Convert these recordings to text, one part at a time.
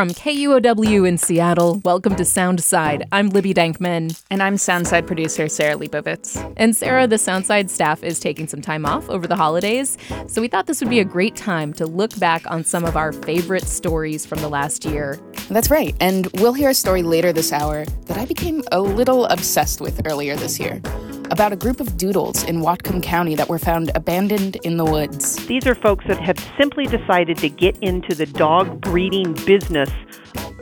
From KUOW in Seattle, welcome to Soundside. I'm Libby Denkmann. And I'm Soundside producer Sarah Leibovitz. And Sarah, the Soundside staff, is taking some time off over the holidays, so we thought this would be a great time to look back on some of our favorite stories from the last year. That's right, and we'll hear a story later this hour that I became a little obsessed with earlier this year about a group of doodles in Whatcom County that were found abandoned in the woods. These are folks that have simply decided to get into the dog breeding business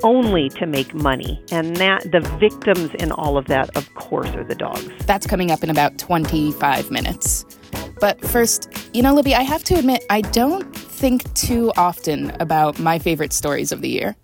only to make money. And that the victims in all of that, of course, are the dogs. That's coming up in about 25 minutes. But first, you know, Libby, I have to admit, I don't think too often about my favorite stories of the year.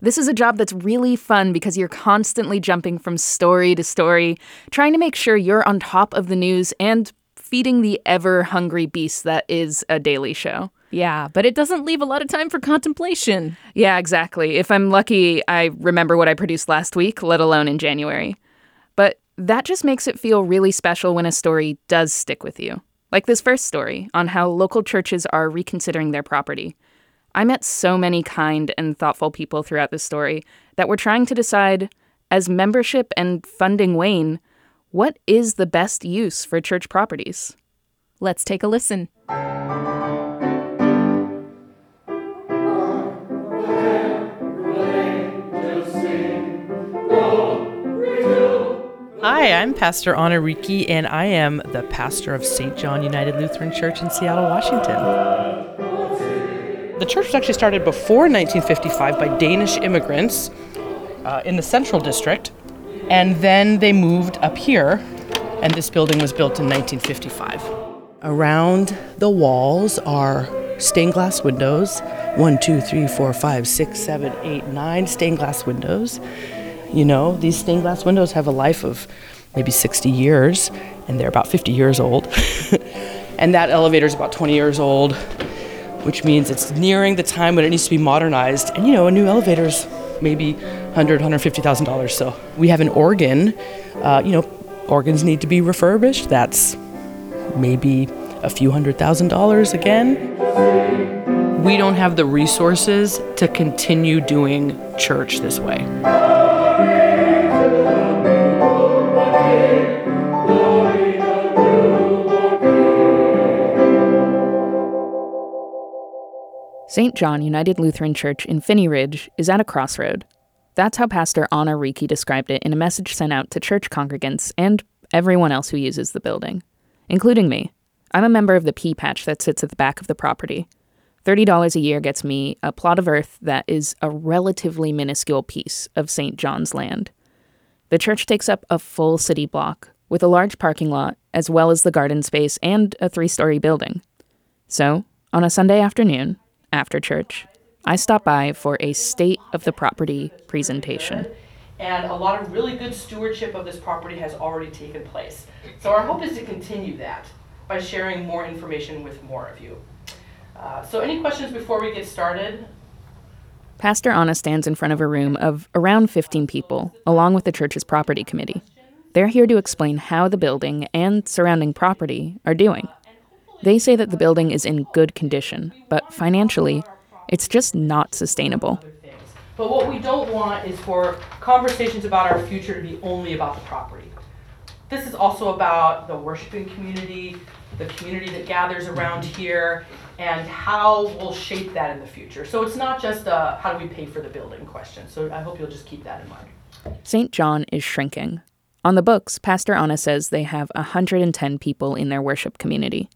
This is a job that's really fun because you're constantly jumping from story to story, trying to make sure you're on top of the news and feeding the ever hungry beast that is a daily show. Yeah, but it doesn't leave a lot of time for contemplation. Yeah, exactly. If I'm lucky, I remember what I produced last week, let alone in January. But that just makes it feel really special when a story does stick with you. Like this first story on how local churches are reconsidering their property. I met so many kind and thoughtful people throughout this story that were trying to decide, as membership and funding wane, what is the best use for church properties? Let's take a listen. Hi, I'm Pastor Anna and I am the pastor of St. John United Lutheran Church in Seattle, Washington. The church was actually started before 1955 by Danish immigrants uh, in the Central District, and then they moved up here, and this building was built in 1955. Around the walls are stained glass windows one, two, three, four, five, six, seven, eight, nine stained glass windows. You know, these stained glass windows have a life of maybe 60 years, and they're about 50 years old. and that elevator is about 20 years old which means it's nearing the time when it needs to be modernized. And you know, a new elevator is maybe $100,000, $150,000. So we have an organ. Uh, you know, organs need to be refurbished. That's maybe a few hundred thousand dollars again. We don't have the resources to continue doing church this way. St. John United Lutheran Church in Phinney Ridge is at a crossroad. That's how Pastor Anna Riki described it in a message sent out to church congregants and everyone else who uses the building, including me. I'm a member of the pea patch that sits at the back of the property. $30 a year gets me a plot of earth that is a relatively minuscule piece of St. John's land. The church takes up a full city block with a large parking lot, as well as the garden space and a three story building. So, on a Sunday afternoon, after church, I stopped by for a state of the property presentation. And a lot of really good stewardship of this property has already taken place. So our hope is to continue that by sharing more information with more of you. Uh, so, any questions before we get started? Pastor Anna stands in front of a room of around 15 people, along with the church's property committee. They're here to explain how the building and surrounding property are doing. They say that the building is in good condition, but financially, it's just not sustainable. But what we don't want is for conversations about our future to be only about the property. This is also about the worshiping community, the community that gathers around here, and how we'll shape that in the future. So it's not just a how do we pay for the building question. So I hope you'll just keep that in mind. St. John is shrinking. On the books, Pastor Anna says they have 110 people in their worship community.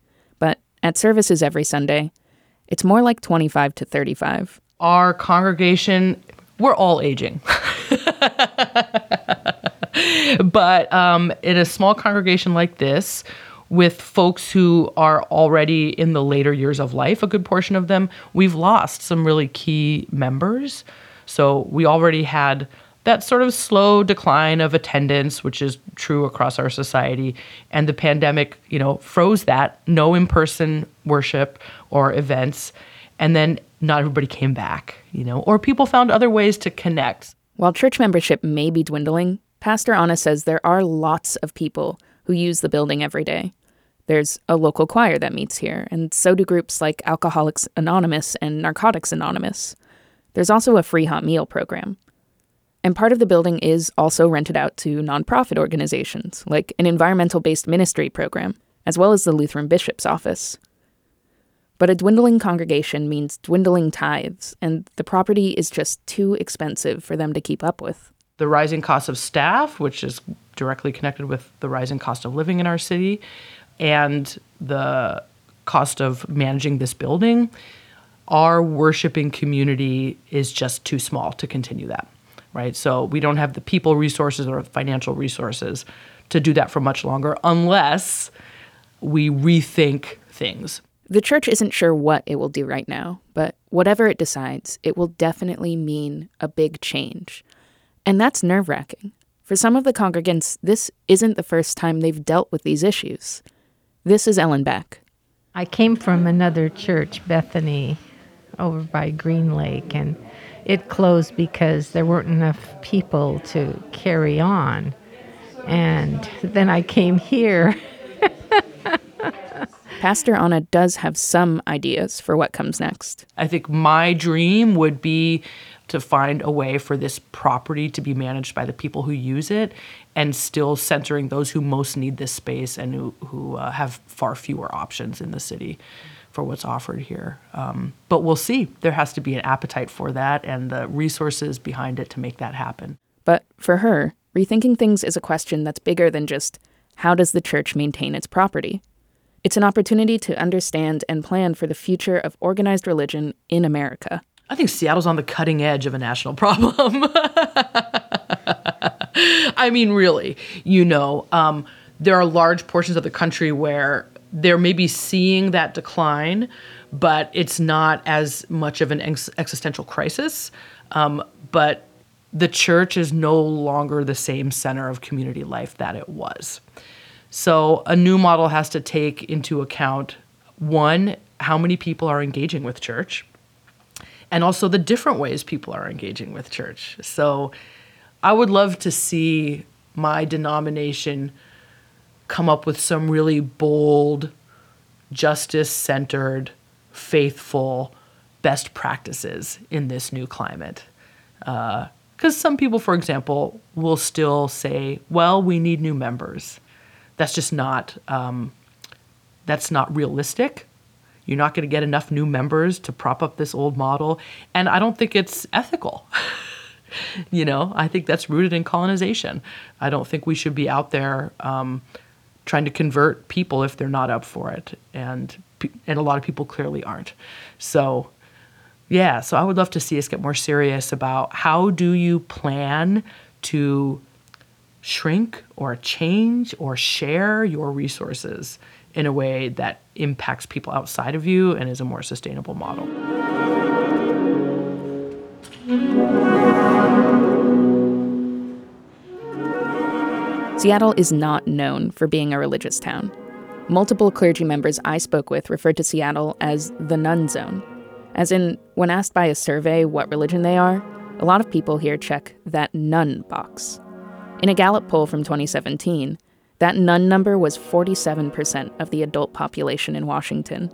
At services every Sunday, it's more like 25 to 35. Our congregation, we're all aging. but um, in a small congregation like this, with folks who are already in the later years of life, a good portion of them, we've lost some really key members. So we already had that sort of slow decline of attendance, which is true across our society. And the pandemic, you know, froze that no in person worship or events. And then not everybody came back, you know, or people found other ways to connect. While church membership may be dwindling, Pastor Anna says there are lots of people who use the building every day. There's a local choir that meets here, and so do groups like Alcoholics Anonymous and Narcotics Anonymous. There's also a free hot meal program. And part of the building is also rented out to nonprofit organizations, like an environmental based ministry program, as well as the Lutheran Bishop's Office. But a dwindling congregation means dwindling tithes, and the property is just too expensive for them to keep up with. The rising cost of staff, which is directly connected with the rising cost of living in our city, and the cost of managing this building, our worshiping community is just too small to continue that, right? So we don't have the people resources or financial resources to do that for much longer unless we rethink things. The church isn't sure what it will do right now, but whatever it decides, it will definitely mean a big change. And that's nerve wracking. For some of the congregants, this isn't the first time they've dealt with these issues. This is Ellen Beck. I came from another church, Bethany, over by Green Lake, and it closed because there weren't enough people to carry on. And then I came here. Pastor Anna does have some ideas for what comes next. I think my dream would be to find a way for this property to be managed by the people who use it and still centering those who most need this space and who, who uh, have far fewer options in the city for what's offered here. Um, but we'll see. There has to be an appetite for that and the resources behind it to make that happen. But for her, rethinking things is a question that's bigger than just how does the church maintain its property? It's an opportunity to understand and plan for the future of organized religion in America. I think Seattle's on the cutting edge of a national problem. I mean, really, you know, um, there are large portions of the country where they're maybe seeing that decline, but it's not as much of an ex- existential crisis. Um, but the church is no longer the same center of community life that it was. So a new model has to take into account one, how many people are engaging with church, and also the different ways people are engaging with church. So I would love to see my denomination come up with some really bold, justice centered, faithful best practices in this new climate. Because uh, some people, for example, will still say, well, we need new members. That's just not. Um, that's not realistic. You're not going to get enough new members to prop up this old model. And I don't think it's ethical. you know, I think that's rooted in colonization. I don't think we should be out there um, trying to convert people if they're not up for it. And, and a lot of people clearly aren't. So, yeah, so I would love to see us get more serious about how do you plan to shrink or change or share your resources in a way that impacts people outside of you and is a more sustainable model. Seattle is not known for being a religious town. Multiple clergy members I spoke with referred to Seattle as the none zone. As in, when asked by a survey what religion they are, a lot of people here check that none box. In a Gallup poll from 2017, that none number was 47% of the adult population in Washington.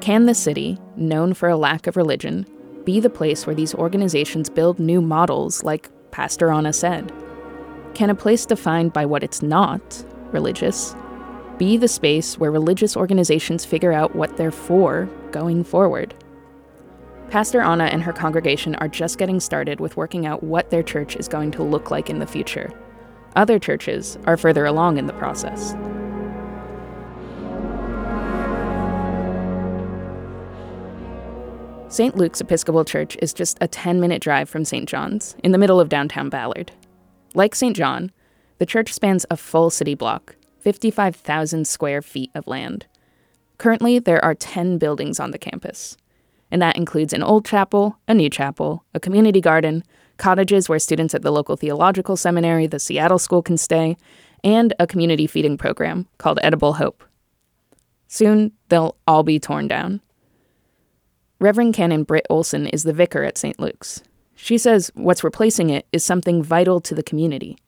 Can the city, known for a lack of religion, be the place where these organizations build new models, like Pastor Anna said? Can a place defined by what it's not, religious, be the space where religious organizations figure out what they're for going forward? Pastor Anna and her congregation are just getting started with working out what their church is going to look like in the future. Other churches are further along in the process. St. Luke's Episcopal Church is just a 10 minute drive from St. John's, in the middle of downtown Ballard. Like St. John, the church spans a full city block, 55,000 square feet of land. Currently, there are 10 buildings on the campus, and that includes an old chapel, a new chapel, a community garden, cottages where students at the local theological seminary, the Seattle School, can stay, and a community feeding program called Edible Hope. Soon, they'll all be torn down. Reverend Canon Britt Olson is the vicar at St. Luke's. She says what's replacing it is something vital to the community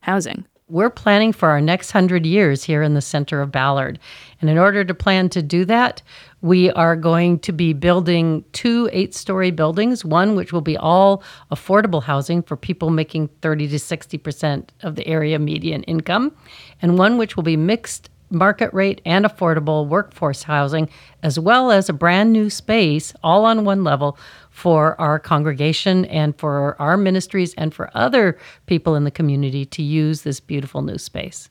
housing. We're planning for our next hundred years here in the center of Ballard. And in order to plan to do that, we are going to be building two eight story buildings, one which will be all affordable housing for people making 30 to 60% of the area median income, and one which will be mixed market rate and affordable workforce housing, as well as a brand new space all on one level for our congregation and for our ministries and for other people in the community to use this beautiful new space.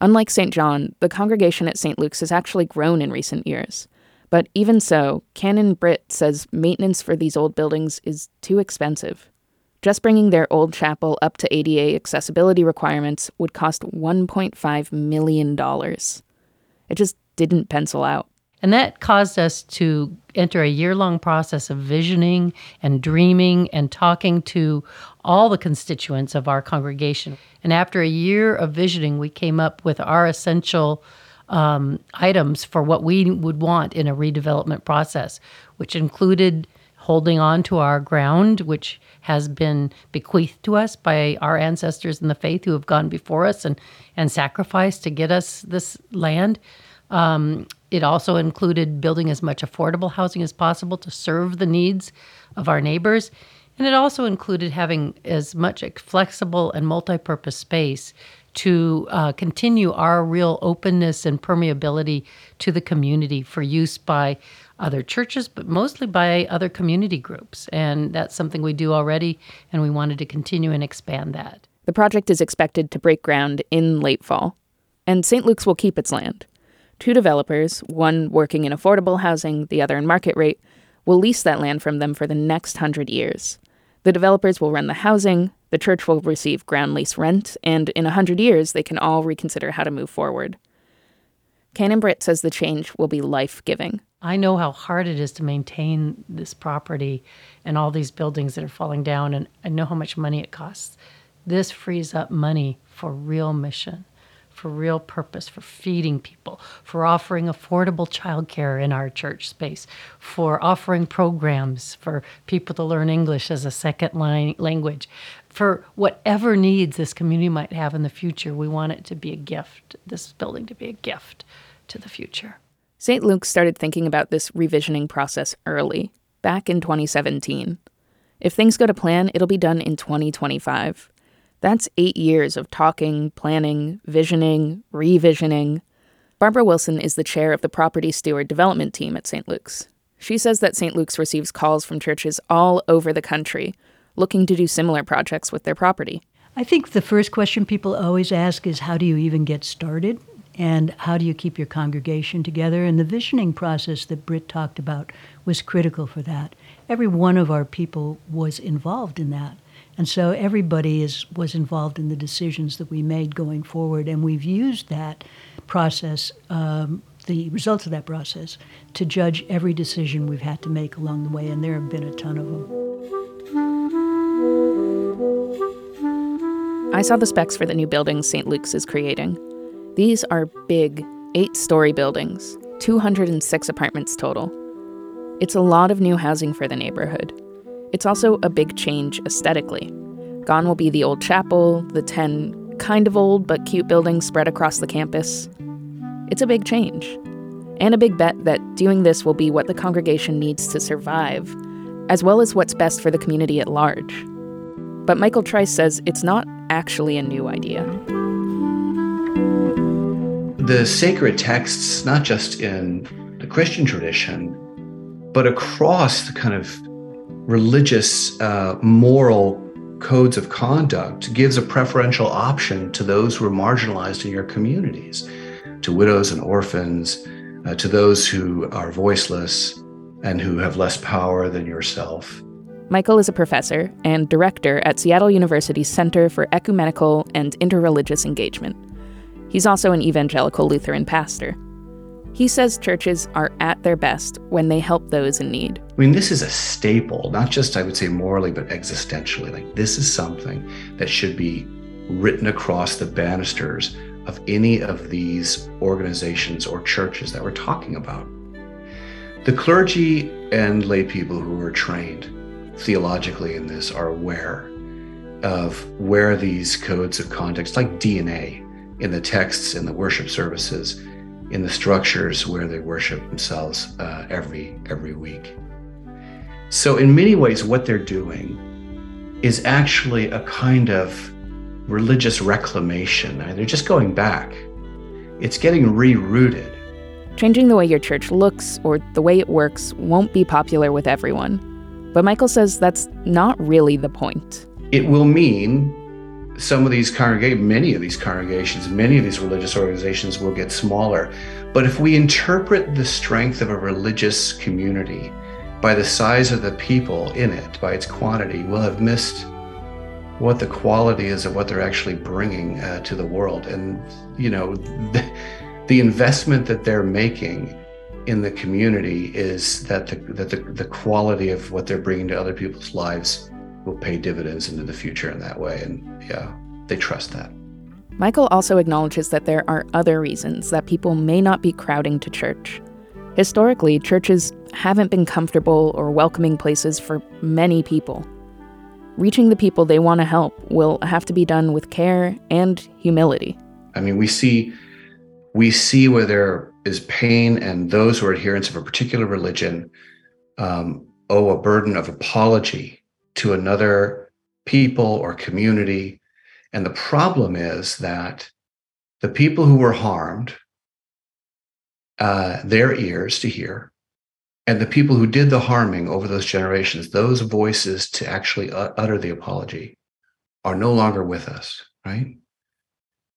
Unlike St. John, the congregation at St. Luke's has actually grown in recent years. But even so, Canon Britt says maintenance for these old buildings is too expensive. Just bringing their old chapel up to ADA accessibility requirements would cost $1.5 million. It just didn't pencil out. And that caused us to enter a year long process of visioning and dreaming and talking to all the constituents of our congregation. And after a year of visioning, we came up with our essential um, items for what we would want in a redevelopment process, which included holding on to our ground, which has been bequeathed to us by our ancestors in the faith who have gone before us and, and sacrificed to get us this land. Um, it also included building as much affordable housing as possible to serve the needs of our neighbors. And it also included having as much flexible and multi purpose space to uh, continue our real openness and permeability to the community for use by other churches, but mostly by other community groups. And that's something we do already, and we wanted to continue and expand that. The project is expected to break ground in late fall, and St. Luke's will keep its land. Two developers, one working in affordable housing, the other in market rate, will lease that land from them for the next hundred years. The developers will run the housing, the church will receive ground lease rent, and in a hundred years, they can all reconsider how to move forward. Canon Britt says the change will be life giving. I know how hard it is to maintain this property and all these buildings that are falling down, and I know how much money it costs. This frees up money for real mission, for real purpose, for feeding people, for offering affordable childcare in our church space, for offering programs for people to learn English as a second language, for whatever needs this community might have in the future. We want it to be a gift, this building to be a gift to the future. St. Luke started thinking about this revisioning process early, back in 2017. If things go to plan, it'll be done in 2025. That's eight years of talking, planning, visioning, revisioning. Barbara Wilson is the chair of the Property Steward Development Team at St. Luke's. She says that St. Luke's receives calls from churches all over the country looking to do similar projects with their property. I think the first question people always ask is how do you even get started? and how do you keep your congregation together? And the visioning process that Britt talked about was critical for that. Every one of our people was involved in that. And so everybody is, was involved in the decisions that we made going forward. And we've used that process, um, the results of that process, to judge every decision we've had to make along the way. And there have been a ton of them. I saw the specs for the new buildings St. Luke's is creating. These are big, eight story buildings, 206 apartments total. It's a lot of new housing for the neighborhood. It's also a big change aesthetically. Gone will be the old chapel, the 10 kind of old but cute buildings spread across the campus. It's a big change. And a big bet that doing this will be what the congregation needs to survive, as well as what's best for the community at large. But Michael Trice says it's not actually a new idea the sacred texts, not just in the Christian tradition, but across the kind of religious, uh, moral codes of conduct, gives a preferential option to those who are marginalized in your communities, to widows and orphans, uh, to those who are voiceless and who have less power than yourself. Michael is a professor and director at Seattle University's Center for Ecumenical and Interreligious Engagement. He's also an evangelical Lutheran pastor. He says churches are at their best when they help those in need. I mean, this is a staple, not just, I would say, morally, but existentially. Like, this is something that should be written across the banisters of any of these organizations or churches that we're talking about. The clergy and lay people who are trained theologically in this are aware of where these codes of context, like DNA, in the texts, in the worship services, in the structures where they worship themselves uh, every every week. So, in many ways, what they're doing is actually a kind of religious reclamation. They're just going back. It's getting rerouted. Changing the way your church looks or the way it works won't be popular with everyone. But Michael says that's not really the point. It will mean some of these congregations, many of these congregations, many of these religious organizations will get smaller. But if we interpret the strength of a religious community by the size of the people in it, by its quantity, we'll have missed what the quality is of what they're actually bringing uh, to the world. And, you know, the, the, investment that they're making in the community is that the, that the, the quality of what they're bringing to other people's lives will pay dividends into the future in that way. And yeah, they trust that. Michael also acknowledges that there are other reasons that people may not be crowding to church. Historically, churches haven't been comfortable or welcoming places for many people. Reaching the people they want to help will have to be done with care and humility. I mean, we see we see where there is pain, and those who are adherents of a particular religion um, owe a burden of apology to another people or community. And the problem is that the people who were harmed, uh, their ears to hear, and the people who did the harming over those generations, those voices to actually utter the apology, are no longer with us, right?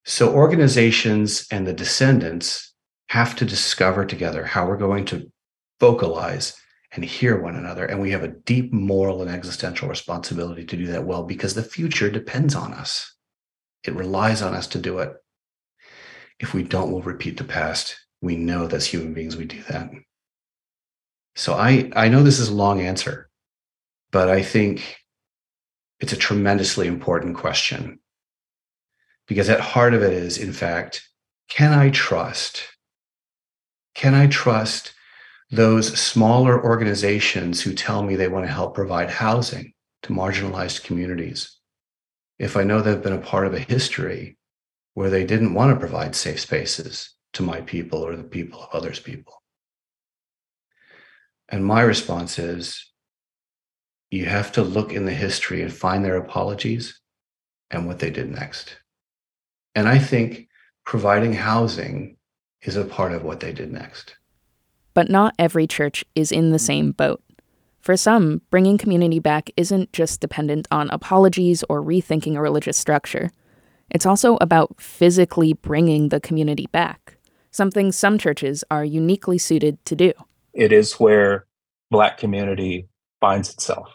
So organizations and the descendants have to discover together how we're going to vocalize and hear one another. And we have a deep moral and existential responsibility to do that well because the future depends on us. It relies on us to do it. If we don't, we'll repeat the past. We know that as human beings, we do that. So I, I know this is a long answer, but I think it's a tremendously important question because at heart of it is, in fact, can I trust? Can I trust those smaller organizations who tell me they want to help provide housing to marginalized communities? If I know they've been a part of a history where they didn't want to provide safe spaces to my people or the people of others' people. And my response is you have to look in the history and find their apologies and what they did next. And I think providing housing is a part of what they did next. But not every church is in the same boat. For some, bringing community back isn't just dependent on apologies or rethinking a religious structure. It's also about physically bringing the community back, something some churches are uniquely suited to do. It is where Black community finds itself.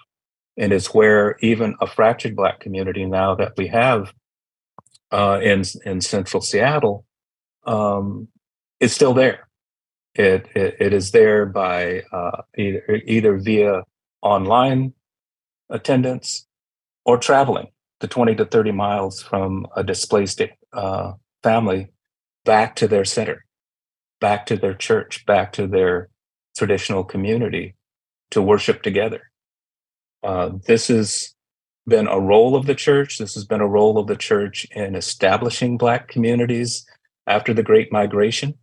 And it's where even a fractured Black community now that we have uh, in, in central Seattle um, is still there. It, it, it is there by uh, either, either via online attendance or traveling the 20 to 30 miles from a displaced uh, family back to their center, back to their church, back to their traditional community to worship together. Uh, this has been a role of the church. This has been a role of the church in establishing Black communities after the Great Migration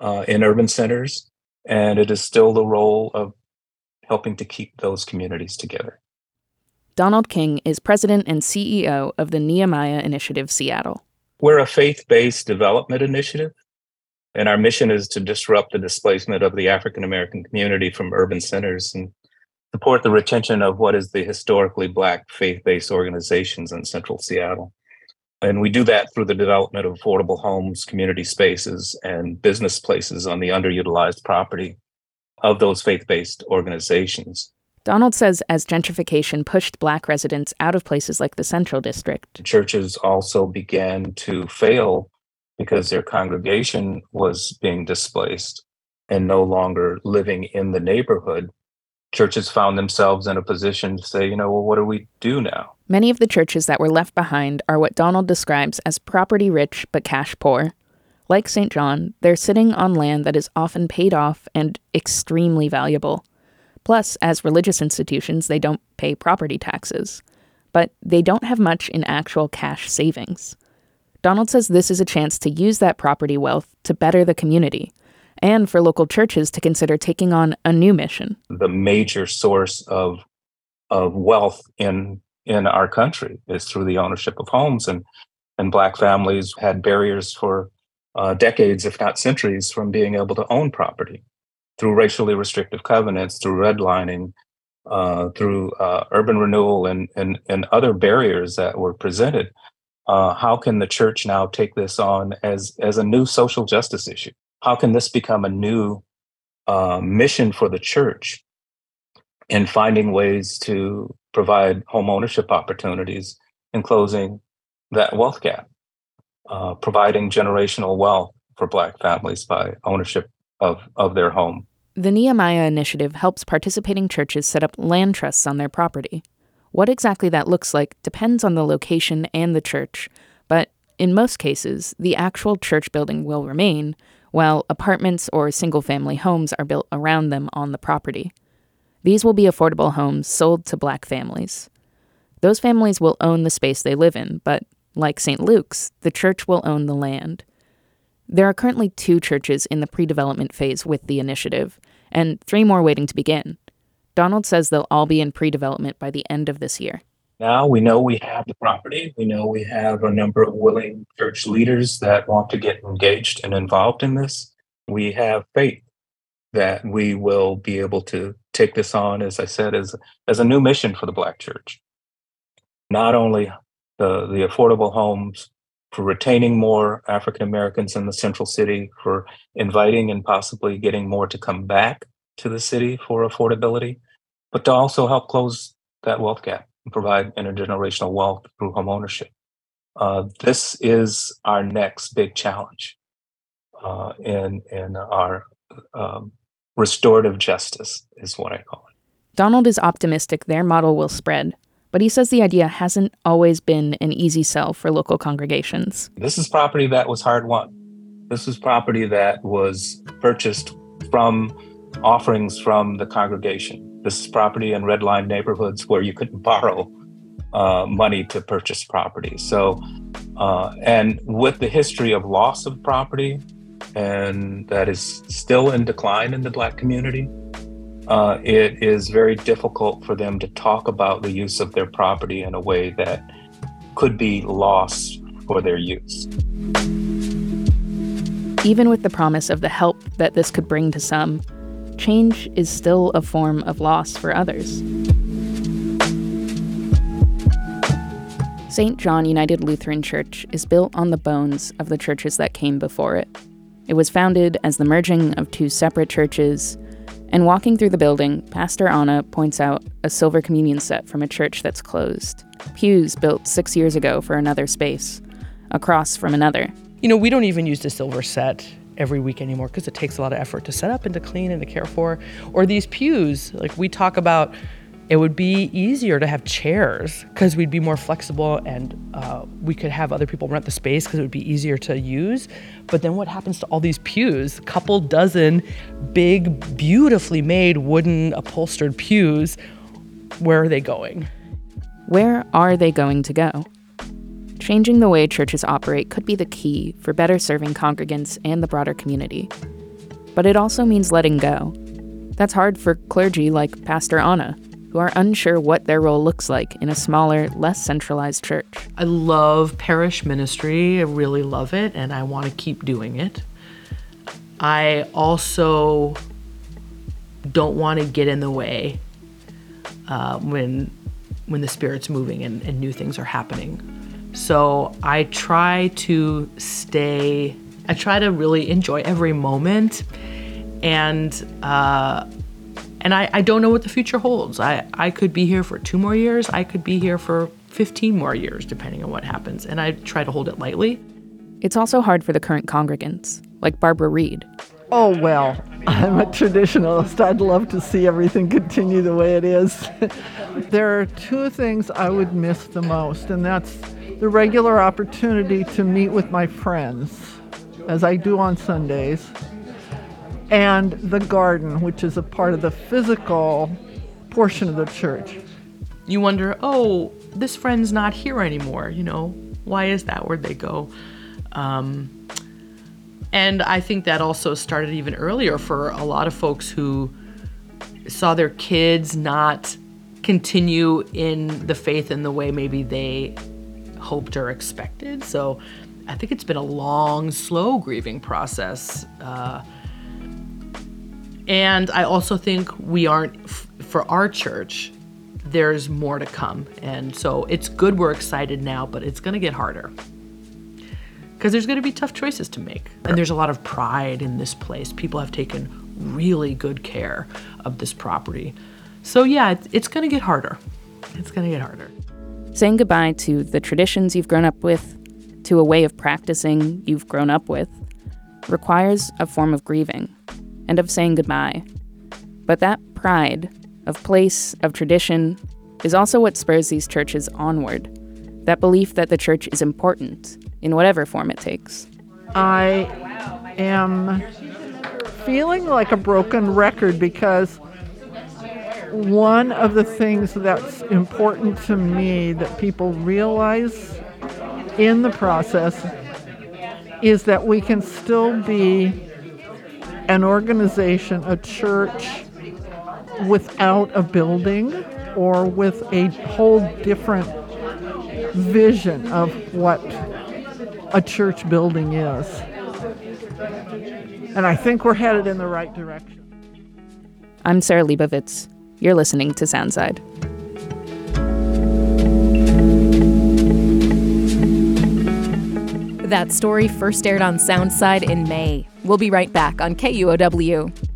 uh, in urban centers. And it is still the role of helping to keep those communities together. Donald King is president and CEO of the Nehemiah Initiative Seattle. We're a faith based development initiative and our mission is to disrupt the displacement of the African American community from urban centers and support the retention of what is the historically Black faith based organizations in central Seattle. And we do that through the development of affordable homes, community spaces, and business places on the underutilized property of those faith based organizations. Donald says as gentrification pushed Black residents out of places like the Central District, churches also began to fail because their congregation was being displaced and no longer living in the neighborhood, churches found themselves in a position to say, you know, well, what do we do now? Many of the churches that were left behind are what Donald describes as property rich but cash poor. Like St. John, they're sitting on land that is often paid off and extremely valuable. Plus, as religious institutions, they don't pay property taxes. but they don't have much in actual cash savings. Donald says this is a chance to use that property wealth to better the community and for local churches to consider taking on a new mission. The major source of of wealth in in our country is through the ownership of homes and and black families had barriers for uh, decades if not centuries from being able to own property through racially restrictive covenants through redlining uh, through uh, urban renewal and, and and other barriers that were presented. Uh, how can the church now take this on as as a new social justice issue? How can this become a new uh, mission for the church in finding ways to provide home ownership opportunities in closing that wealth gap, uh, providing generational wealth for Black families by ownership of, of their home. The Nehemiah Initiative helps participating churches set up land trusts on their property. What exactly that looks like depends on the location and the church, but in most cases, the actual church building will remain, while apartments or single family homes are built around them on the property. These will be affordable homes sold to black families. Those families will own the space they live in, but like St. Luke's, the church will own the land. There are currently two churches in the pre development phase with the initiative, and three more waiting to begin. Donald says they'll all be in pre development by the end of this year. Now we know we have the property. We know we have a number of willing church leaders that want to get engaged and involved in this. We have faith that we will be able to take this on, as I said, as, as a new mission for the Black church. Not only the, the affordable homes, for retaining more African Americans in the central city, for inviting and possibly getting more to come back to the city for affordability, but to also help close that wealth gap and provide intergenerational wealth through home ownership. Uh, this is our next big challenge uh, in in our um, restorative justice is what I call it. Donald is optimistic their model will spread, but he says the idea hasn't always been an easy sell for local congregations. This is property that was hard won. This was property that was purchased from offerings from the congregation. This is property in redline neighborhoods where you couldn't borrow uh, money to purchase property. So, uh, and with the history of loss of property, and that is still in decline in the Black community, uh, it is very difficult for them to talk about the use of their property in a way that could be lost for their use. Even with the promise of the help that this could bring to some, change is still a form of loss for others. St. John United Lutheran Church is built on the bones of the churches that came before it. It was founded as the merging of two separate churches, and walking through the building, Pastor Anna points out a silver communion set from a church that's closed, pews built six years ago for another space, across from another. You know, we don't even use the silver set every week anymore because it takes a lot of effort to set up and to clean and to care for. Or these pews, like we talk about, it would be easier to have chairs because we'd be more flexible and uh, we could have other people rent the space because it would be easier to use. But then what happens to all these pews? A couple dozen big, beautifully made wooden upholstered pews. Where are they going? Where are they going to go? Changing the way churches operate could be the key for better serving congregants and the broader community. But it also means letting go. That's hard for clergy like Pastor Anna, who are unsure what their role looks like in a smaller, less centralized church. I love parish ministry. I really love it, and I want to keep doing it. I also don't want to get in the way uh, when when the spirit's moving and, and new things are happening. So I try to stay, I try to really enjoy every moment. And, uh, and I, I don't know what the future holds. I, I could be here for two more years. I could be here for 15 more years, depending on what happens. And I try to hold it lightly. It's also hard for the current congregants, like Barbara Reed. Oh, well, I'm a traditionalist. I'd love to see everything continue the way it is. there are two things I would miss the most, and that's the regular opportunity to meet with my friends, as I do on Sundays, and the garden, which is a part of the physical portion of the church. you wonder, oh, this friend's not here anymore. You know, why is that? Where'd they go? Um, and I think that also started even earlier for a lot of folks who saw their kids not continue in the faith in the way maybe they hoped or expected. So I think it's been a long, slow grieving process. Uh, and I also think we aren't, f- for our church, there's more to come. And so it's good we're excited now, but it's going to get harder. Because there's going to be tough choices to make. And there's a lot of pride in this place. People have taken really good care of this property. So, yeah, it's going to get harder. It's going to get harder. Saying goodbye to the traditions you've grown up with, to a way of practicing you've grown up with, requires a form of grieving and of saying goodbye. But that pride of place, of tradition, is also what spurs these churches onward. That belief that the church is important in whatever form it takes. I am feeling like a broken record because one of the things that's important to me that people realize in the process is that we can still be an organization, a church, without a building or with a whole different vision of what a church building is. And I think we're headed in the right direction. I'm Sarah Leibovitz. You're listening to Soundside. That story first aired on Soundside in May. We'll be right back on KUOW.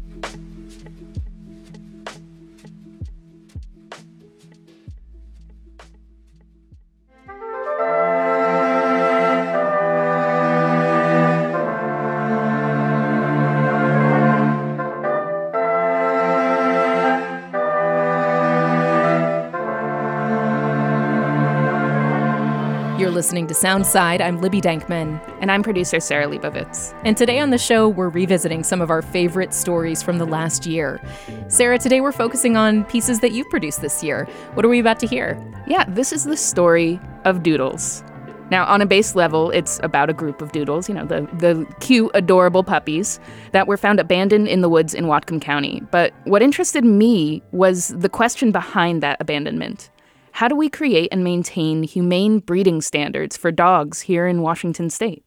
You're listening to Soundside. I'm Libby Denkmann. And I'm producer Sarah Leibovitz. And today on the show, we're revisiting some of our favorite stories from the last year. Sarah, today we're focusing on pieces that you've produced this year. What are we about to hear? Yeah, this is the story of Doodles. Now, on a base level, it's about a group of doodles, you know, the, the cute, adorable puppies that were found abandoned in the woods in Whatcom County. But what interested me was the question behind that abandonment. How do we create and maintain humane breeding standards for dogs here in Washington state?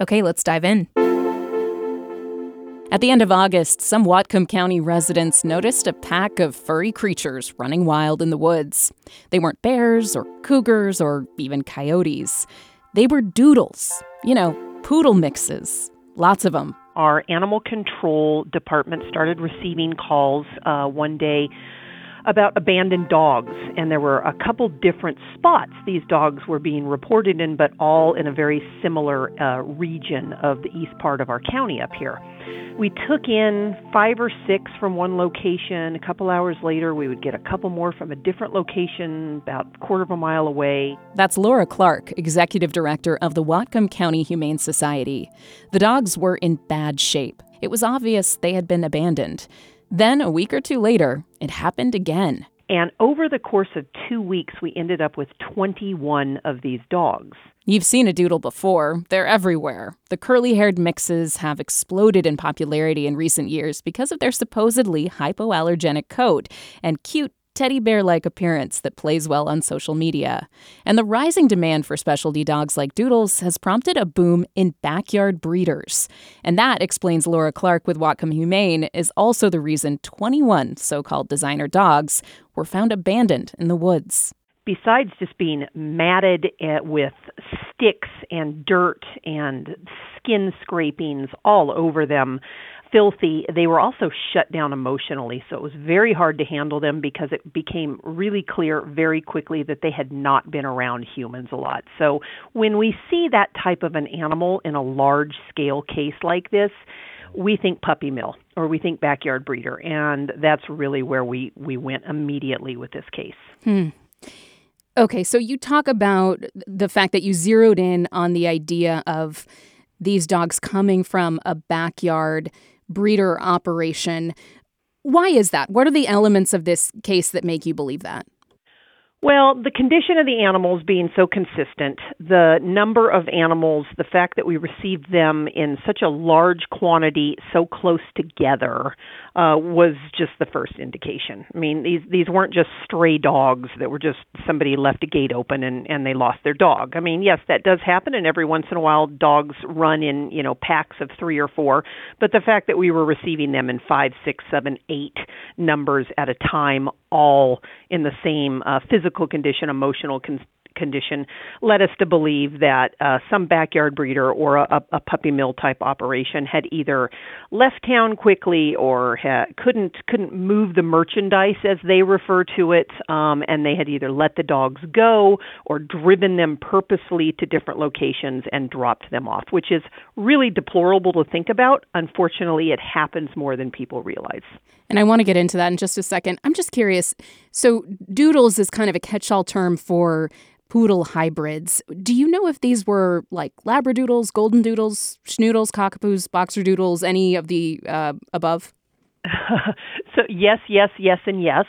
Okay, let's dive in. At the end of August, some Whatcom County residents noticed a pack of furry creatures running wild in the woods. They weren't bears or cougars or even coyotes. They were doodles, you know, poodle mixes. Lots of them. Our animal control department started receiving calls uh, one day about abandoned dogs, and there were a couple different spots these dogs were being reported in, but all in a very similar uh, region of the east part of our county up here. We took in five or six from one location. A couple hours later, we would get a couple more from a different location about a quarter of a mile away. That's Laura Clark, executive director of the Whatcom County Humane Society. The dogs were in bad shape. It was obvious they had been abandoned. Then, a week or two later, it happened again. And over the course of two weeks, we ended up with 21 of these dogs. You've seen a doodle before. They're everywhere. The curly haired mixes have exploded in popularity in recent years because of their supposedly hypoallergenic coat and cute teddy bear like appearance that plays well on social media. And the rising demand for specialty dogs like Doodles has prompted a boom in backyard breeders. And that, explains Laura Clark with Whatcom Humane, is also the reason 21 so called designer dogs were found abandoned in the woods. Besides just being matted eh, with sticks and dirt and skin scrapings all over them, filthy. They were also shut down emotionally, so it was very hard to handle them because it became really clear very quickly that they had not been around humans a lot. So when we see that type of an animal in a large scale case like this, we think puppy mill or we think backyard breeder, and that's really where we, we went immediately with this case. Hmm. Okay, so you talk about the fact that you zeroed in on the idea of these dogs coming from a backyard breeder operation. Why is that? What are the elements of this case that make you believe that? Well, the condition of the animals being so consistent, the number of animals, the fact that we received them in such a large quantity so close together uh, was just the first indication. I mean, these these weren't just stray dogs that were just somebody left a gate open and and they lost their dog. I mean, yes, that does happen, and every once in a while dogs run in you know packs of three or four. But the fact that we were receiving them in five, six, seven, eight numbers at a time, all in the same uh, physical condition, emotional con- condition led us to believe that uh, some backyard breeder or a, a puppy mill type operation had either left town quickly or ha- couldn't couldn't move the merchandise as they refer to it, um, and they had either let the dogs go or driven them purposely to different locations and dropped them off, which is really deplorable to think about. Unfortunately, it happens more than people realize. And I want to get into that in just a second. I'm just curious. So, doodles is kind of a catch all term for poodle hybrids. Do you know if these were like labradoodles, golden doodles, schnoodles, cockapoos, boxer doodles, any of the uh, above? so yes, yes, yes, and yes.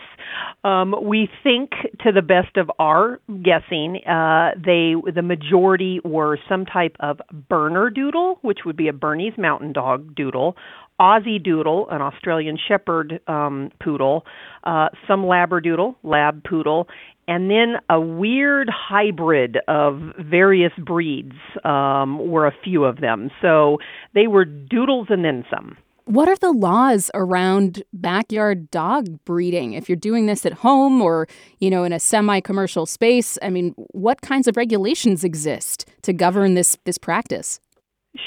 Um, we think, to the best of our guessing, uh, they the majority were some type of Bernedoodle, which would be a Bernese Mountain Dog doodle, Aussie Doodle, an Australian Shepherd um, poodle, uh, some Labradoodle, Lab poodle, and then a weird hybrid of various breeds um, were a few of them. So they were doodles and then some. What are the laws around backyard dog breeding? If you're doing this at home or, you know, in a semi-commercial space, I mean, what kinds of regulations exist to govern this this practice?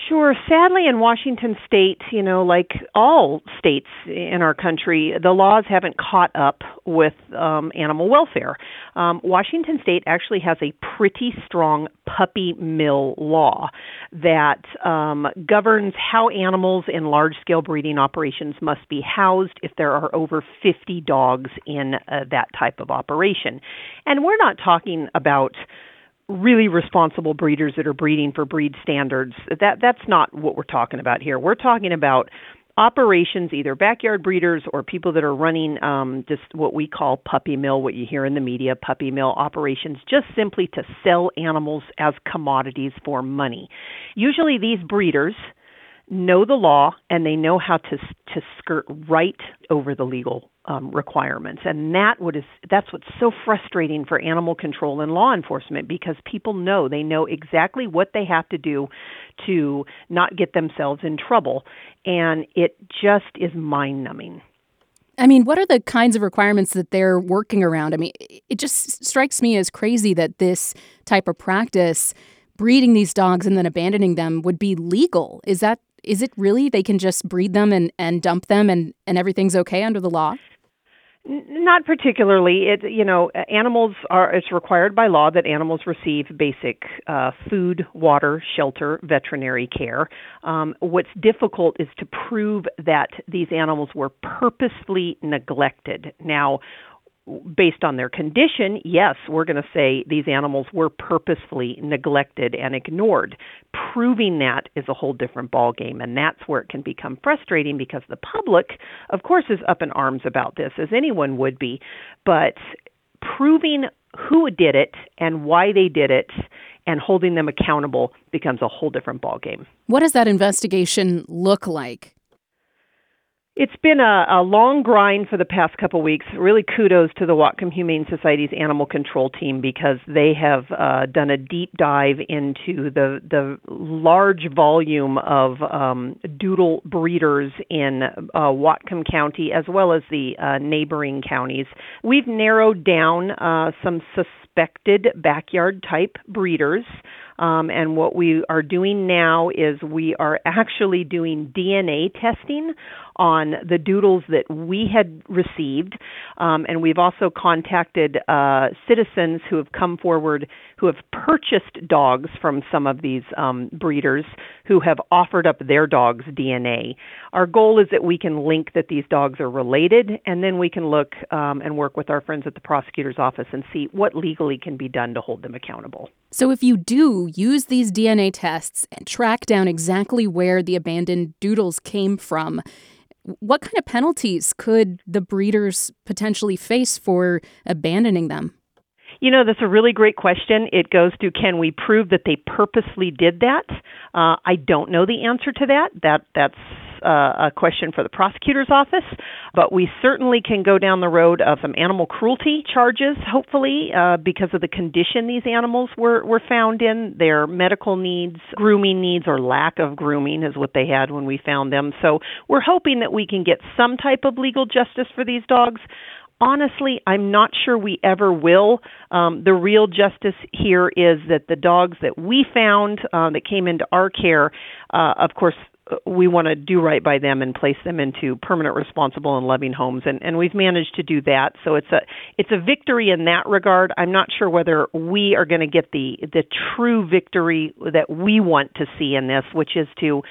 Sure. Sadly, in Washington state, you know, like all states in our country, the laws haven't caught up with um, animal welfare. Um, Washington state actually has a pretty strong puppy mill law that um, governs how animals in large scale breeding operations must be housed if there are over 50 dogs in uh, that type of operation. And we're not talking about really responsible breeders that are breeding for breed standards. That that's not what we're talking about here. We're talking about operations, either backyard breeders or people that are running um, just what we call puppy mill, what you hear in the media, puppy mill operations, just simply to sell animals as commodities for money. Usually, these breeders know the law and they know how to to skirt right over the legal um, requirements, and that what is that's what's so frustrating for animal control and law enforcement because people know they know exactly what they have to do to not get themselves in trouble, and it just is mind numbing. I mean, what are the kinds of requirements that they're working around? I mean, it just strikes me as crazy that this type of practice breeding these dogs and then abandoning them would be legal. Is that is it really they can just breed them and, and dump them and, and everything's okay under the law? Not particularly. It you know animals are it's required by law that animals receive basic uh, food, water, shelter, veterinary care. Um, what's difficult is to prove that these animals were purposely neglected. Now, based on their condition, yes, we're going to say these animals were purposefully neglected and ignored. Proving that is a whole different ballgame, and that's where it can become frustrating because the public, of course, is up in arms about this, as anyone would be, but proving who did it and why they did it and holding them accountable becomes a whole different ballgame. What does that investigation look like? It's been a, a long grind for the past couple weeks. Really, kudos to the Whatcom Humane Society's animal control team because they have uh, done a deep dive into the the large volume of um, doodle breeders in uh, Whatcom County as well as the uh, neighboring counties. We've narrowed down uh, some suspected backyard type breeders. Um, and what we are doing now is we are actually doing DNA testing on the doodles that we had received. Um, and we've also contacted uh, citizens who have come forward who have purchased dogs from some of these um, breeders who have offered up their dog's DNA. Our goal is that we can link that these dogs are related, and then we can look um, and work with our friends at the prosecutor's office and see what legally can be done to hold them accountable. So, if you do use these DNA tests and track down exactly where the abandoned doodles came from, what kind of penalties could the breeders potentially face for abandoning them? You know, that's a really great question. It goes to can we prove that they purposely did that? Uh, I don't know the answer to that. That that's a question for the prosecutor's office, but we certainly can go down the road of some animal cruelty charges, hopefully, uh, because of the condition these animals were, were found in, their medical needs, grooming needs, or lack of grooming is what they had when we found them. So we're hoping that we can get some type of legal justice for these dogs honestly, I'm not sure we ever will. Um, the real justice here is that the dogs that we found uh, that came into our care, uh, of course, we want to do right by them and place them into permanent responsible and loving homes. And and we've managed to do that. So it's a it's a victory in that regard. I'm not sure whether we are going to get the the true victory that we want to see in this which is to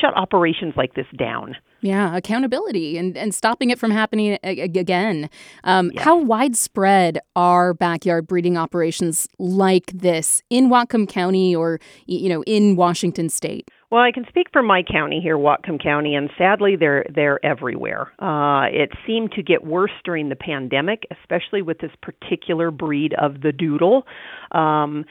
shut operations like this down yeah, accountability and, and stopping it from happening again. Um, yeah. How widespread are backyard breeding operations like this in Whatcom County or you know in Washington State? Well, I can speak for my county here, Whatcom County, and sadly, they're they're everywhere. Uh, it seemed to get worse during the pandemic, especially with this particular breed of the doodle. Um,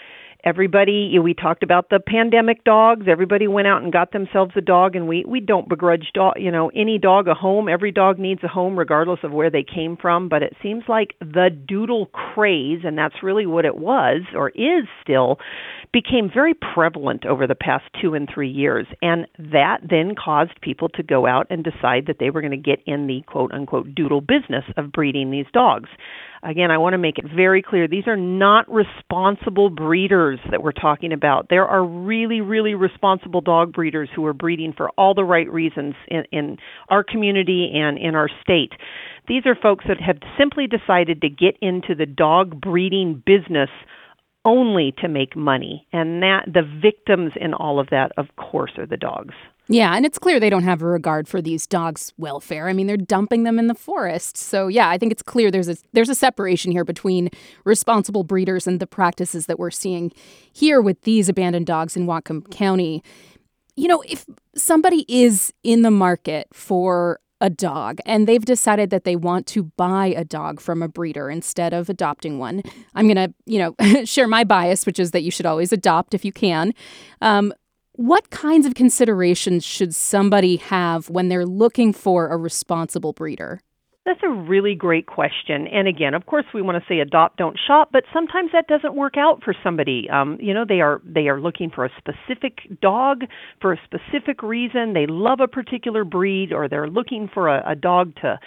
everybody we talked about the pandemic dogs. Everybody went out and got themselves a dog and we we don't begrudge dog you know any dog a home. Every dog needs a home regardless of where they came from. But it seems like the doodle craze and that's really what it was or is still became very prevalent over the past 2 and 3 years. And that then caused people to go out and decide that they were going to get in the quote unquote doodle business of breeding these dogs Again, I want to make it very clear these are not responsible breeders that we're talking about. There are really, really responsible dog breeders who are breeding for all the right reasons in, in our community and in our state. These are folks that have simply decided to get into the dog breeding business only to make money. And that the victims in all of that, of course, are the dogs. Yeah, and it's clear they don't have a regard for these dogs' welfare. I mean, they're dumping them in the forest. So yeah, I think it's clear there's a there's a separation here between responsible breeders and the practices that we're seeing here with these abandoned dogs in Whatcom County. You know, if somebody is in the market for a dog and they've decided that they want to buy a dog from a breeder instead of adopting one. I'm going to, you know, share my bias, which is that you should always adopt if you can. Um, what kinds of considerations should somebody have when they're looking for a responsible breeder? That's a really great question. And again, of course, we want to say adopt, don't shop, but sometimes that doesn't work out for somebody. Um, you know, they are they are looking for a specific dog for a specific reason. They love a particular breed, or they're looking for a, a dog to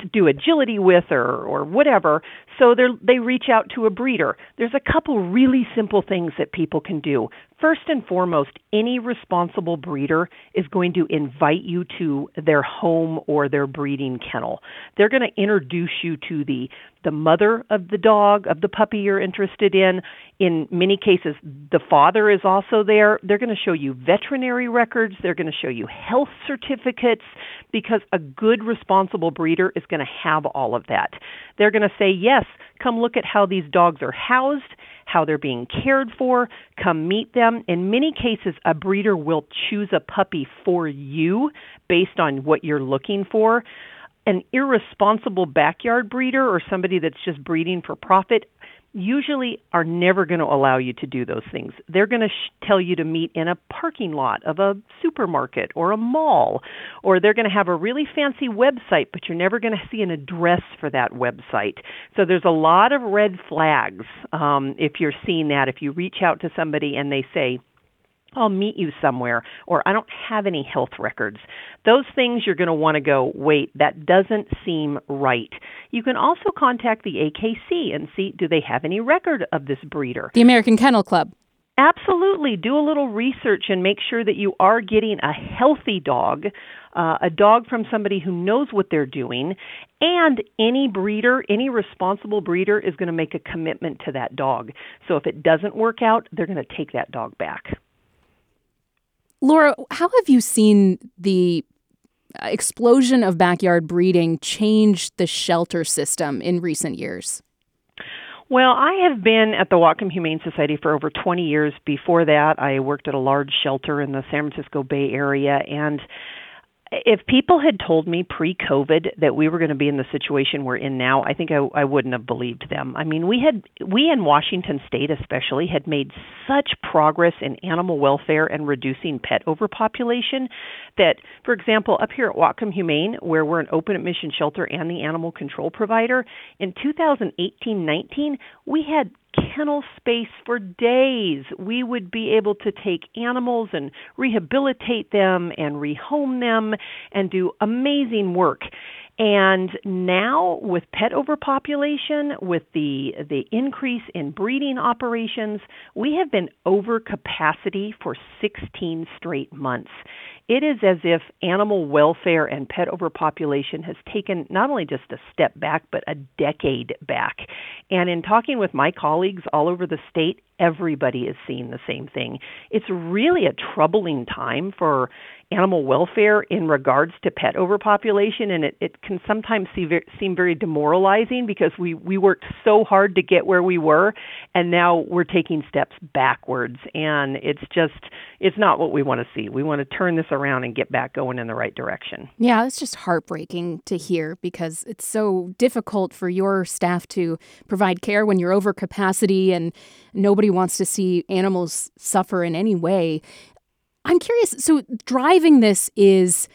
to do agility with or or whatever so they they reach out to a breeder. There's a couple really simple things that people can do. First and foremost any responsible breeder is going to invite you to their home or their breeding kennel. They're going to introduce you to the the mother of the dog of the puppy you're interested in. In many cases the father is also there. They're going to show you veterinary records. They're going to show you health certificates because a good responsible breeder is going to have all of that. They're going to say, "Yes, come look at how these dogs are housed, how they're being cared for, come meet them." In many cases, a breeder will choose a puppy for you based on what you're looking for. An irresponsible backyard breeder or somebody that's just breeding for profit usually are never going to allow you to do those things. They're going to sh- tell you to meet in a parking lot of a supermarket or a mall, or they're going to have a really fancy website, but you're never going to see an address for that website. So there's a lot of red flags um, if you're seeing that. If you reach out to somebody and they say, I'll meet you somewhere, or I don't have any health records. Those things you're going to want to go, wait, that doesn't seem right. You can also contact the AKC and see do they have any record of this breeder? The American Kennel Club. Absolutely. Do a little research and make sure that you are getting a healthy dog, uh, a dog from somebody who knows what they're doing. And any breeder, any responsible breeder is going to make a commitment to that dog. So if it doesn't work out, they're going to take that dog back. Laura, how have you seen the uh, explosion of backyard breeding change the shelter system in recent years? Well, I have been at the Whatcom Humane Society for over 20 years. Before that, I worked at a large shelter in the San Francisco Bay Area and if people had told me pre-COVID that we were going to be in the situation we're in now, I think I, I wouldn't have believed them. I mean, we had we in Washington State especially had made such progress in animal welfare and reducing pet overpopulation that, for example, up here at Whatcom Humane, where we're an open admission shelter and the animal control provider, in 2018-19 we had kennel space for days. We would be able to take animals and rehabilitate them and rehome them and do amazing work. And now with pet overpopulation, with the the increase in breeding operations, we have been over capacity for 16 straight months it is as if animal welfare and pet overpopulation has taken not only just a step back, but a decade back. And in talking with my colleagues all over the state, everybody is seeing the same thing. It's really a troubling time for animal welfare in regards to pet overpopulation, and it, it can sometimes see, seem very demoralizing because we, we worked so hard to get where we were, and now we're taking steps backwards, and it's just it's not what we want to see. We want to turn this around and get back going in the right direction. Yeah, it's just heartbreaking to hear because it's so difficult for your staff to provide care when you're over capacity and nobody wants to see animals suffer in any way. I'm curious. So, driving this is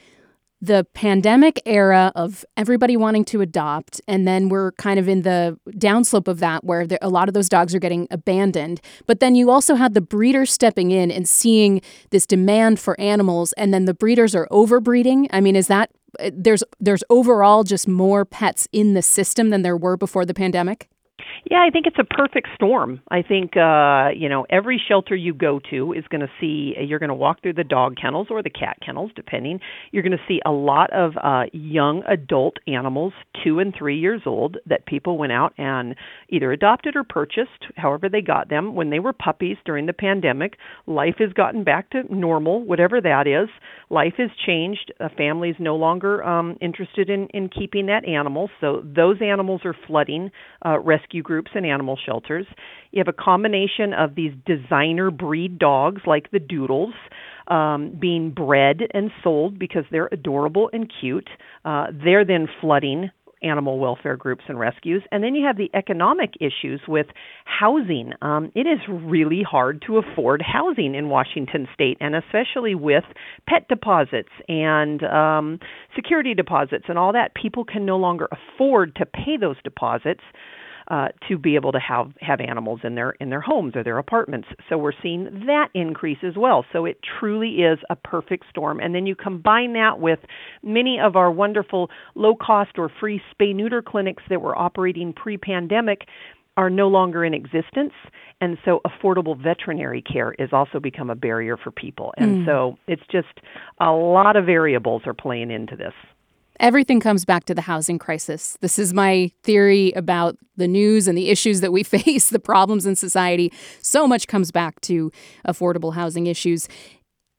the pandemic era of everybody wanting to adopt, and then we're kind of in the downslope of that where there, a lot of those dogs are getting abandoned. But then you also had the breeders stepping in and seeing this demand for animals, and then the breeders are overbreeding. I mean, is that uh, there's there's overall just more pets in the system than there were before the pandemic? Yeah, I think it's a perfect storm. I think uh, you know every shelter you go to is going to see you're going to walk through the dog kennels or the cat kennels, depending. You're going to see a lot of uh, young adult animals, two and three years old, that people went out and either adopted or purchased, however they got them when they were puppies during the pandemic. Life has gotten back to normal, whatever that is. Life has changed. A family is no longer um, interested in in keeping that animal, so those animals are flooding uh, rescue groups groups and animal shelters. You have a combination of these designer breed dogs like the Doodles. Um, being bred and sold because they're adorable and cute. Uh, they're then flooding animal welfare groups and rescues. And then you have the economic issues with housing. Um, it is really hard to afford housing in Washington state, and especially with pet deposits and um, security deposits and all that. People can no longer afford to pay those deposits uh, to be able to have have animals in their in their homes or their apartments. So we're seeing that increase as well. So it truly is a perfect storm. And then you combine that with many of our wonderful low cost or free spay neuter clinics that were operating pre pandemic are no longer in existence and so affordable veterinary care has also become a barrier for people and mm. so it's just a lot of variables are playing into this Everything comes back to the housing crisis. This is my theory about the news and the issues that we face, the problems in society. So much comes back to affordable housing issues.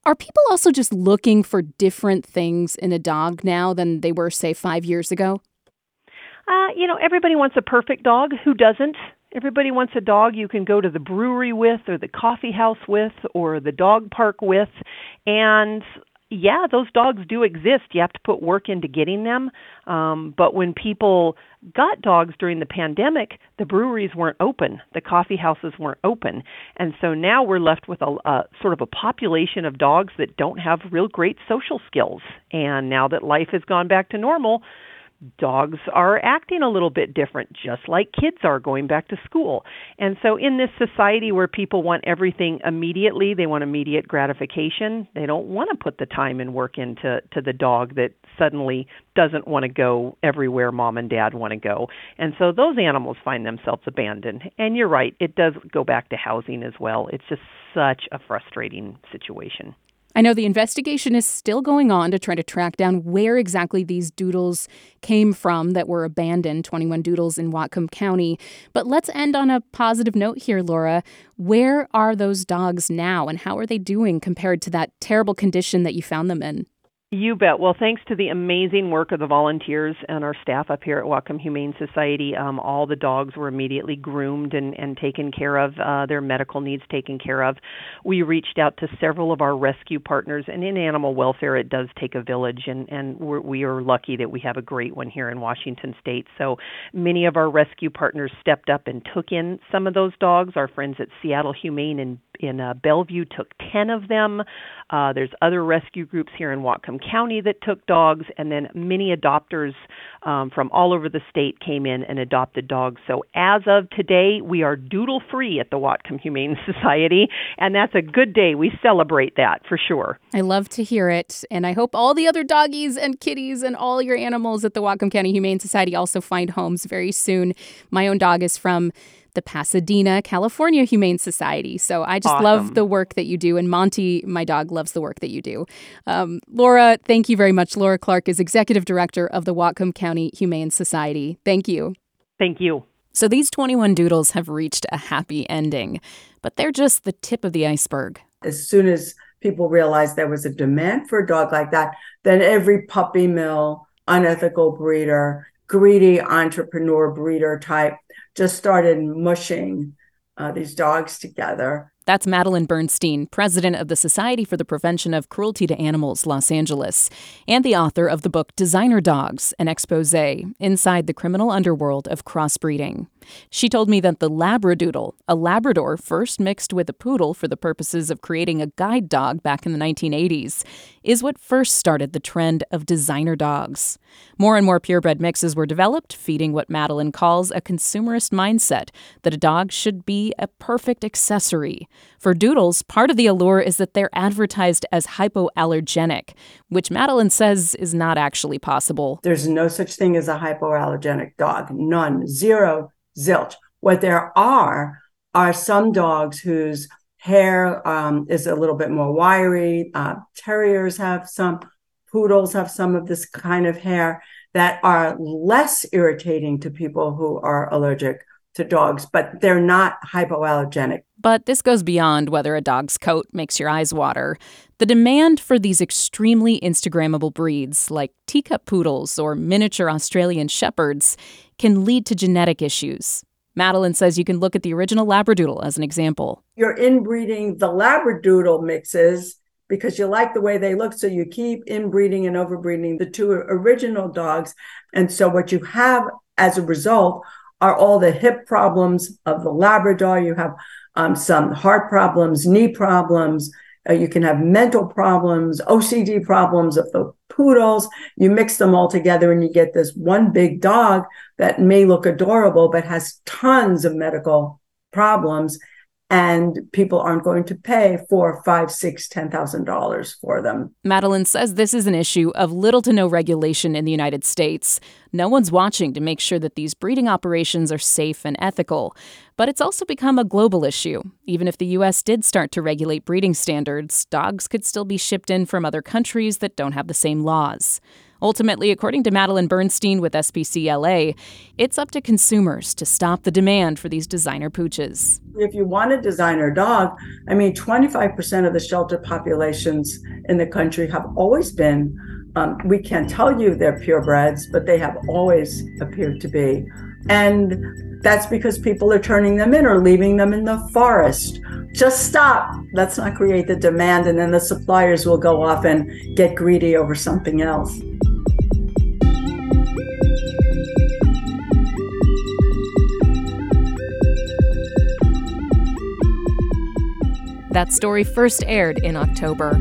Are people also just looking for different things in a dog now than they were, say, five years ago? Uh, you know, everybody wants a perfect dog. Who doesn't? Everybody wants a dog you can go to the brewery with, or the coffee house with, or the dog park with. And yeah, those dogs do exist. You have to put work into getting them. Um, but when people got dogs during the pandemic, the breweries weren't open, the coffee houses weren't open, and so now we're left with a, a sort of a population of dogs that don't have real great social skills. And now that life has gone back to normal, dogs are acting a little bit different, just like kids are going back to school. And so, in this society where people want everything immediately, they want immediate gratification. They don't want to put the time and work into to the dog that suddenly doesn't want to go everywhere mom and dad want to go. And so, those animals find themselves abandoned. And you're right, it does go back to housing as well. It's just such a frustrating situation. I know the investigation is still going on to try to track down where exactly these doodles came from that were abandoned, 21 doodles in Whatcom County. But let's end on a positive note here, Laura. Where are those dogs now and how are they doing compared to that terrible condition that you found them in? You bet. Well, thanks to the amazing work of the volunteers and our staff up here at Whatcom Humane Society, um, all the dogs were immediately groomed and, and taken care of, uh, their medical needs taken care of. We reached out to several of our rescue partners, and in animal welfare, it does take a village, and, and we're, we are lucky that we have a great one here in Washington State. So many of our rescue partners stepped up and took in some of those dogs. Our friends at Seattle Humane in in uh, Bellevue took 10 of them. Uh, there's other rescue groups here in Whatcom County that took dogs, and then many adopters um, from all over the state came in and adopted dogs. So as of today, we are doodle free at the Whatcom Humane Society, and that's a good day. We celebrate that for sure. I love to hear it, and I hope all the other doggies and kitties and all your animals at the Whatcom County Humane Society also find homes very soon. My own dog is from the Pasadena, California Humane Society. So I just awesome. love the work that you do. And Monty, my dog, loves the work that you do. Um, Laura, thank you very much. Laura Clark is Executive Director of the Whatcom County Humane Society. Thank you. Thank you. So these 21 doodles have reached a happy ending, but they're just the tip of the iceberg. As soon as people realized there was a demand for a dog like that, then every puppy mill, unethical breeder, greedy entrepreneur breeder type just started mushing uh, these dogs together. That's Madeline Bernstein, president of the Society for the Prevention of Cruelty to Animals, Los Angeles, and the author of the book Designer Dogs An Expose Inside the Criminal Underworld of Crossbreeding. She told me that the Labradoodle, a Labrador first mixed with a poodle for the purposes of creating a guide dog back in the 1980s, is what first started the trend of designer dogs. More and more purebred mixes were developed, feeding what Madeline calls a consumerist mindset that a dog should be a perfect accessory. For doodles, part of the allure is that they're advertised as hypoallergenic, which Madeline says is not actually possible. There's no such thing as a hypoallergenic dog. None. Zero zilch. What there are are some dogs whose hair um, is a little bit more wiry. Uh, terriers have some, poodles have some of this kind of hair that are less irritating to people who are allergic to dogs, but they're not hypoallergenic. But this goes beyond whether a dog's coat makes your eyes water. The demand for these extremely Instagrammable breeds, like teacup poodles or miniature Australian shepherds, can lead to genetic issues. Madeline says you can look at the original Labradoodle as an example. You're inbreeding the Labradoodle mixes because you like the way they look. So you keep inbreeding and overbreeding the two original dogs. And so what you have as a result are all the hip problems of the Labrador. You have um, some heart problems, knee problems, uh, you can have mental problems, OCD problems of the poodles. You mix them all together and you get this one big dog that may look adorable, but has tons of medical problems. And people aren't going to pay four, five, six, ten thousand dollars for them. Madeline says this is an issue of little to no regulation in the United States. No one's watching to make sure that these breeding operations are safe and ethical. But it's also become a global issue. Even if the U.S. did start to regulate breeding standards, dogs could still be shipped in from other countries that don't have the same laws. Ultimately, according to Madeline Bernstein with SPCLA, it's up to consumers to stop the demand for these designer pooches. If you want a designer dog, I mean, 25% of the shelter populations in the country have always been, um, we can't tell you they're purebreds, but they have always appeared to be. And that's because people are turning them in or leaving them in the forest. Just stop. Let's not create the demand, and then the suppliers will go off and get greedy over something else. That story first aired in October.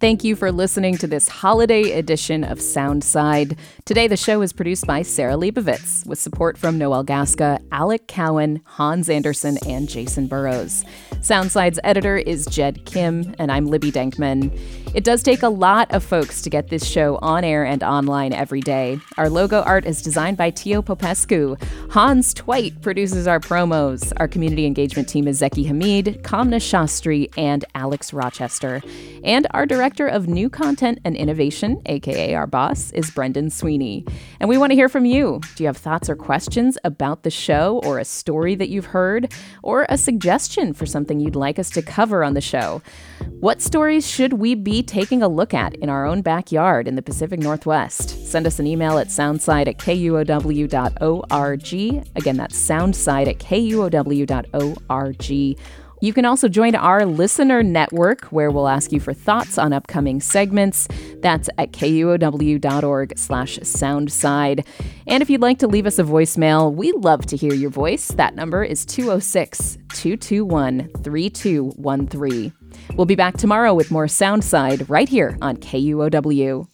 Thank you for listening to this holiday edition of Soundside. Today, the show is produced by Sarah Leibovitz with support from Noel Gasca, Alec Cowan, Hans Anderson, and Jason Burrows. Soundside's editor is Jed Kim, and I'm Libby Denkmann. It does take a lot of folks to get this show on air and online every day. Our logo art is designed by Tio Popescu. Hans Twite produces our promos. Our community engagement team is Zeki Hamid, Kamna Shastri, and Alex Rochester. And our director of new content and innovation, aka our boss, is Brendan Sweeney. And we want to hear from you. Do you have thoughts or questions about the show or a story that you've heard or a suggestion for something you'd like us to cover on the show? What stories should we be taking a look at in our own backyard in the Pacific Northwest? Send us an email at soundside at kuow.org. Again, that's soundside at kuow.org. You can also join our listener network where we'll ask you for thoughts on upcoming segments. That's at kuow.org slash soundside. And if you'd like to leave us a voicemail, we love to hear your voice. That number is 206 221 3213. We'll be back tomorrow with more Soundside right here on KUOW.